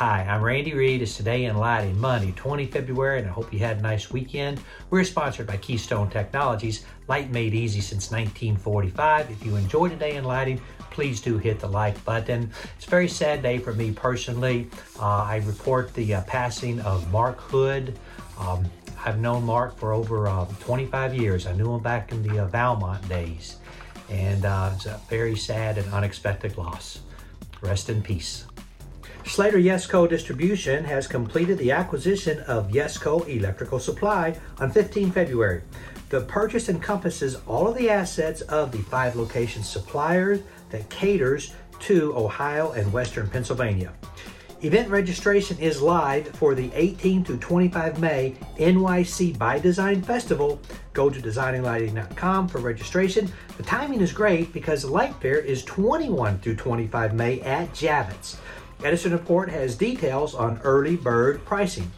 Hi, I'm Randy Reid. It's Today in Lighting, Monday, 20 February, and I hope you had a nice weekend. We're sponsored by Keystone Technologies, light made easy since 1945. If you enjoy Today in Lighting, please do hit the like button. It's a very sad day for me personally. Uh, I report the uh, passing of Mark Hood. Um, I've known Mark for over uh, 25 years. I knew him back in the uh, Valmont days, and uh, it's a very sad and unexpected loss. Rest in peace. Schaedler Yesco Distribution has completed the acquisition of Yesco Electrical Supply on 15 February. The purchase encompasses all of the assets of the five location suppliers that caters to Ohio and Western Pennsylvania. Event registration is live for the 18 to 25 May NYC by Design Festival. Go to designinglighting.com for registration. The timing is great because LightFair is 21 through 25 May at Javits. Edison Report has details on early bird pricing.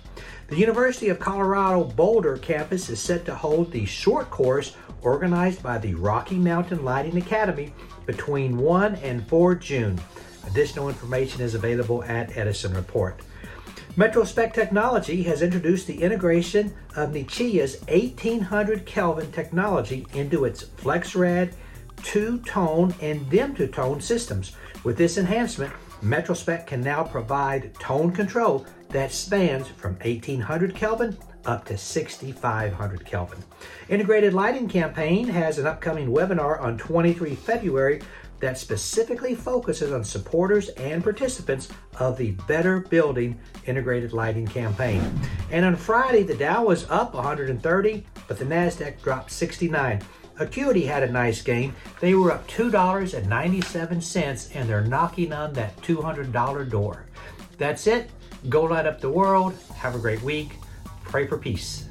The University of Colorado Boulder campus is set to hold the short course organized by the Rocky Mountain Lighting Academy between 1 and 4 June. Additional information is available at Edison Report. MetroSpec Technology has introduced the integration of Nichia's 1800 Kelvin technology into its FlexRad two-tone and dim-to-tone systems. With this enhancement, MetroSpec can now provide tone control that spans from 1800 Kelvin up to 6500 Kelvin. Integrated Lighting Campaign has an upcoming webinar on 23 February that specifically focuses on supporters and participants of the Better Building Integrated Lighting Campaign. And on Friday, the Dow was up 130, but the NASDAQ dropped 69. Acuity had a nice gain. They were up $2.97 and they're knocking on that $200 door. That's it. Go light up the world. Have a great week. Pray for peace.